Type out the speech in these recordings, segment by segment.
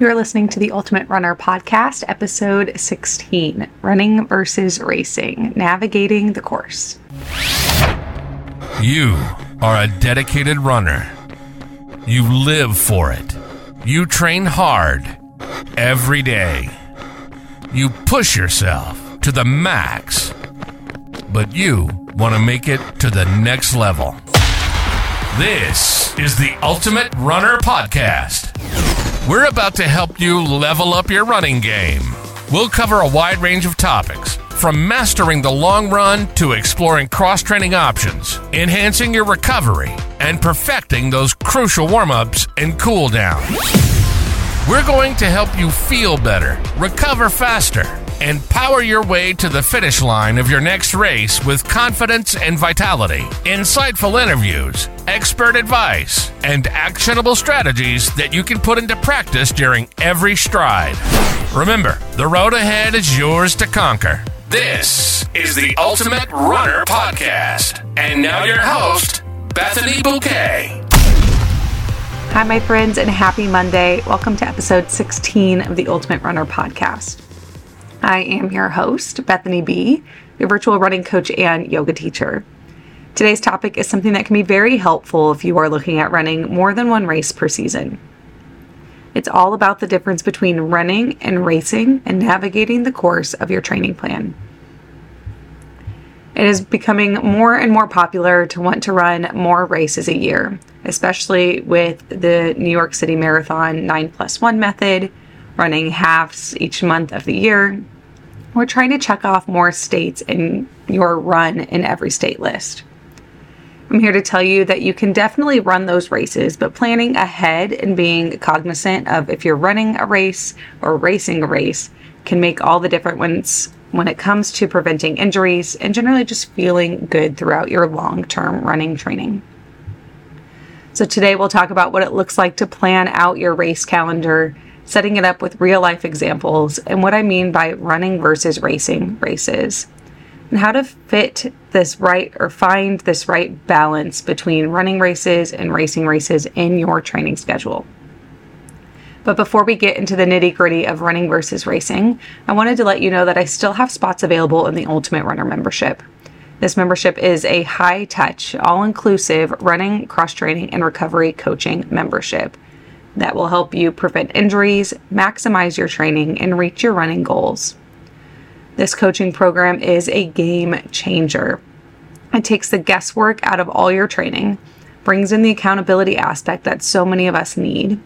You're listening to the Ultimate Runner podcast, episode 16 Running versus Racing Navigating the Course. You are a dedicated runner. You live for it. You train hard every day. You push yourself to the max. But you want to make it to the next level. This is the Ultimate Runner Podcast. We're about to help you level up your running game. We'll cover a wide range of topics, from mastering the long run to exploring cross training options, enhancing your recovery, and perfecting those crucial warm ups and cool downs. We're going to help you feel better, recover faster, and power your way to the finish line of your next race with confidence and vitality. Insightful interviews, expert advice, and actionable strategies that you can put into practice during every stride. Remember, the road ahead is yours to conquer. This is the Ultimate Runner Podcast. And now your host, Bethany Bouquet. Hi, my friends, and happy Monday. Welcome to episode 16 of the Ultimate Runner Podcast. I am your host, Bethany B., your virtual running coach and yoga teacher. Today's topic is something that can be very helpful if you are looking at running more than one race per season. It's all about the difference between running and racing and navigating the course of your training plan. It is becoming more and more popular to want to run more races a year, especially with the New York City Marathon 9 plus 1 method running halves each month of the year. We're trying to check off more states in your run in every state list. I'm here to tell you that you can definitely run those races, but planning ahead and being cognizant of if you're running a race or racing a race can make all the difference when it comes to preventing injuries and generally just feeling good throughout your long term running training. So, today we'll talk about what it looks like to plan out your race calendar setting it up with real life examples, and what I mean by running versus racing races, and how to fit this right or find this right balance between running races and racing races in your training schedule. But before we get into the nitty gritty of running versus racing, I wanted to let you know that I still have spots available in the Ultimate Runner membership. This membership is a high touch, all inclusive running, cross training, and recovery coaching membership that will help you prevent injuries, maximize your training, and reach your running goals. This coaching program is a game changer. It takes the guesswork out of all your training, brings in the accountability aspect that so many of us need,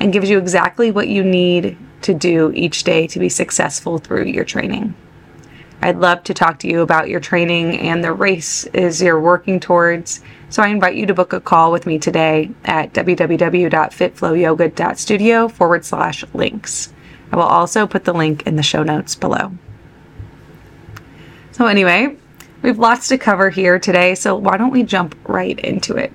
and gives you exactly what you need to do each day to be successful through your training. I'd love to talk to you about your training and the race is you're working towards so I invite you to book a call with me today at www.fitflowyoga.studio forward slash links. I will also put the link in the show notes below. So, anyway, we have lots to cover here today, so why don't we jump right into it?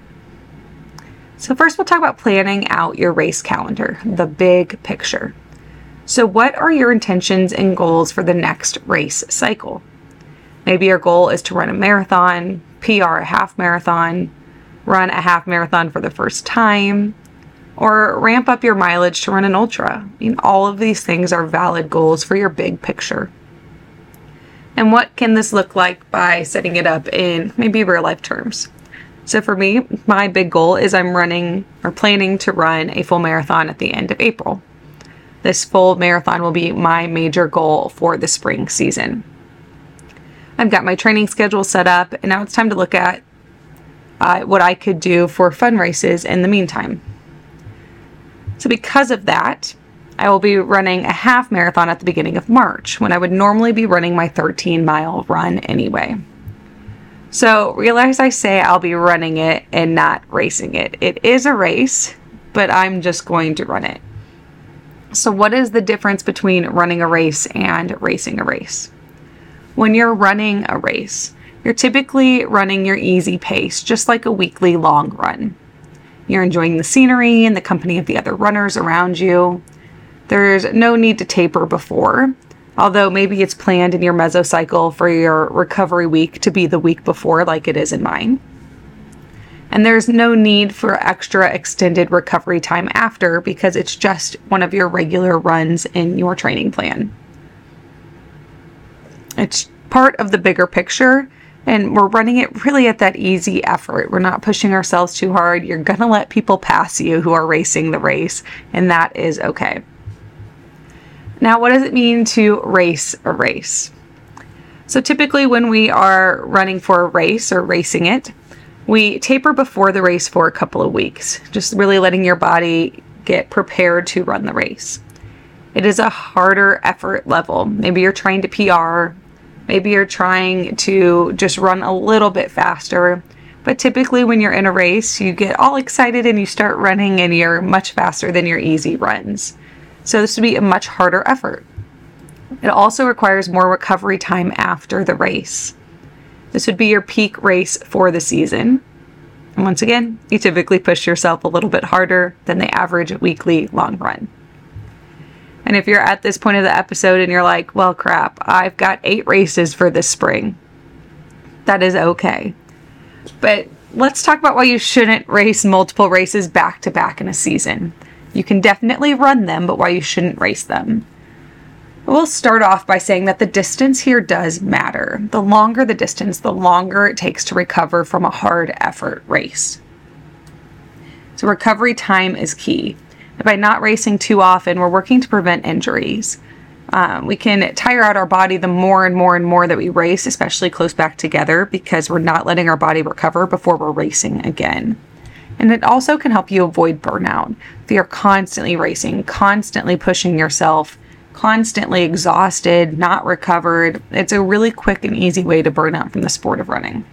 So, first, we'll talk about planning out your race calendar, the big picture. So, what are your intentions and goals for the next race cycle? Maybe your goal is to run a marathon, PR a half marathon, run a half marathon for the first time, or ramp up your mileage to run an ultra. I mean, all of these things are valid goals for your big picture. And what can this look like by setting it up in maybe real life terms? So for me, my big goal is I'm running or planning to run a full marathon at the end of April. This full marathon will be my major goal for the spring season. I've got my training schedule set up, and now it's time to look at uh, what I could do for fun races in the meantime. So, because of that, I will be running a half marathon at the beginning of March when I would normally be running my 13 mile run anyway. So, realize I say I'll be running it and not racing it. It is a race, but I'm just going to run it. So, what is the difference between running a race and racing a race? When you're running a race. You're typically running your easy pace, just like a weekly long run. You're enjoying the scenery and the company of the other runners around you. There's no need to taper before, although maybe it's planned in your mesocycle for your recovery week to be the week before, like it is in mine. And there's no need for extra extended recovery time after because it's just one of your regular runs in your training plan. It's part of the bigger picture, and we're running it really at that easy effort. We're not pushing ourselves too hard. You're going to let people pass you who are racing the race, and that is okay. Now, what does it mean to race a race? So, typically, when we are running for a race or racing it, we taper before the race for a couple of weeks, just really letting your body get prepared to run the race. It is a harder effort level. Maybe you're trying to PR, maybe you're trying to just run a little bit faster. But typically, when you're in a race, you get all excited and you start running and you're much faster than your easy runs. So, this would be a much harder effort. It also requires more recovery time after the race. This would be your peak race for the season. And once again, you typically push yourself a little bit harder than the average weekly long run. And if you're at this point of the episode and you're like, well, crap, I've got eight races for this spring, that is okay. But let's talk about why you shouldn't race multiple races back to back in a season. You can definitely run them, but why you shouldn't race them. We'll start off by saying that the distance here does matter. The longer the distance, the longer it takes to recover from a hard effort race. So, recovery time is key. By not racing too often, we're working to prevent injuries. Um, we can tire out our body the more and more and more that we race, especially close back together, because we're not letting our body recover before we're racing again. And it also can help you avoid burnout. If you're constantly racing, constantly pushing yourself, constantly exhausted, not recovered, it's a really quick and easy way to burn out from the sport of running.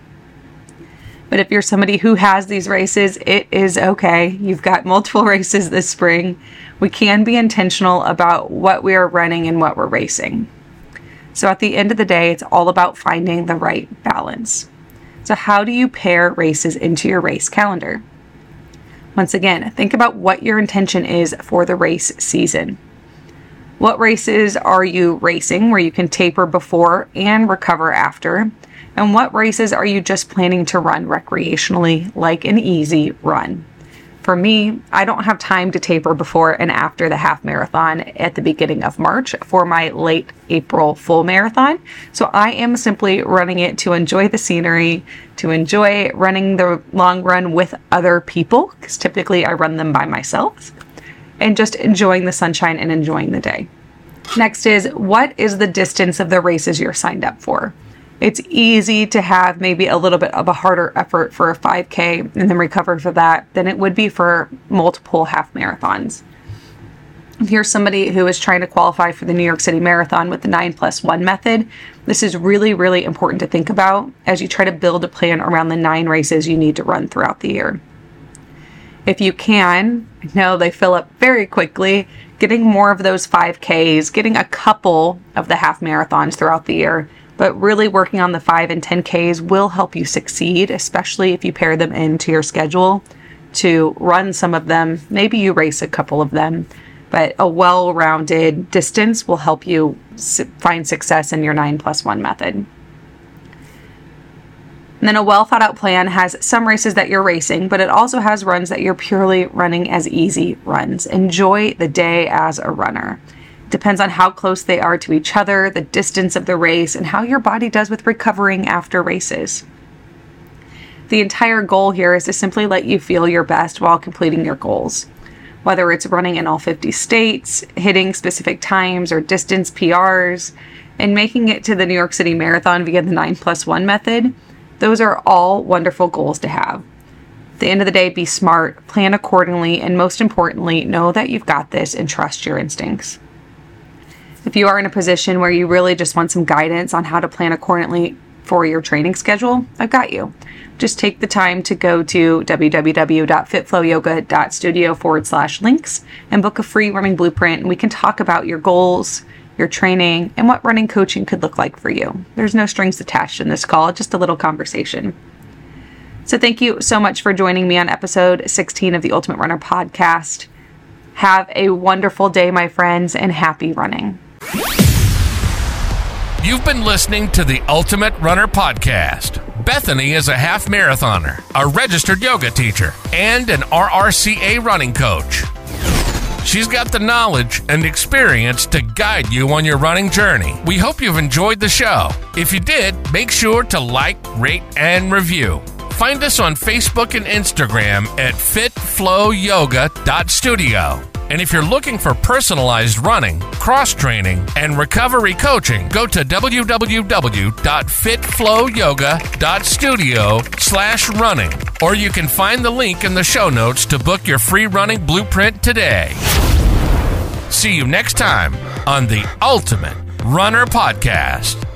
But if you're somebody who has these races, it is okay. You've got multiple races this spring. We can be intentional about what we are running and what we're racing. So at the end of the day, it's all about finding the right balance. So, how do you pair races into your race calendar? Once again, think about what your intention is for the race season. What races are you racing where you can taper before and recover after? And what races are you just planning to run recreationally, like an easy run? For me, I don't have time to taper before and after the half marathon at the beginning of March for my late April full marathon. So I am simply running it to enjoy the scenery, to enjoy running the long run with other people, because typically I run them by myself and just enjoying the sunshine and enjoying the day. Next is what is the distance of the races you're signed up for? It's easy to have maybe a little bit of a harder effort for a 5K and then recover for that than it would be for multiple half marathons. If you're somebody who is trying to qualify for the New York City Marathon with the 9 plus 1 method, this is really, really important to think about as you try to build a plan around the nine races you need to run throughout the year if you can, I know they fill up very quickly, getting more of those 5Ks, getting a couple of the half marathons throughout the year, but really working on the 5 and 10Ks will help you succeed, especially if you pair them into your schedule to run some of them. Maybe you race a couple of them, but a well rounded distance will help you find success in your 9 plus 1 method. And then a well thought out plan has some races that you're racing, but it also has runs that you're purely running as easy runs. Enjoy the day as a runner. Depends on how close they are to each other, the distance of the race, and how your body does with recovering after races. The entire goal here is to simply let you feel your best while completing your goals. Whether it's running in all 50 states, hitting specific times or distance PRs, and making it to the New York City Marathon via the 9 plus 1 method, those are all wonderful goals to have. At the end of the day, be smart, plan accordingly, and most importantly, know that you've got this and trust your instincts. If you are in a position where you really just want some guidance on how to plan accordingly for your training schedule, I've got you. Just take the time to go to www.fitflowyoga.studio forward slash links and book a free running blueprint, and we can talk about your goals, your training, and what running coaching could look like for you. There's no strings attached in this call, just a little conversation. So, thank you so much for joining me on episode 16 of the Ultimate Runner podcast. Have a wonderful day, my friends, and happy running. You've been listening to the Ultimate Runner podcast Bethany is a half marathoner, a registered yoga teacher, and an RRCA running coach. She's got the knowledge and experience to guide you on your running journey. We hope you've enjoyed the show. If you did, make sure to like, rate, and review. Find us on Facebook and Instagram at fitflowyoga.studio. And if you're looking for personalized running, cross training, and recovery coaching, go to www.fitflowyoga.studio slash running. Or you can find the link in the show notes to book your free running blueprint today. See you next time on the Ultimate Runner Podcast.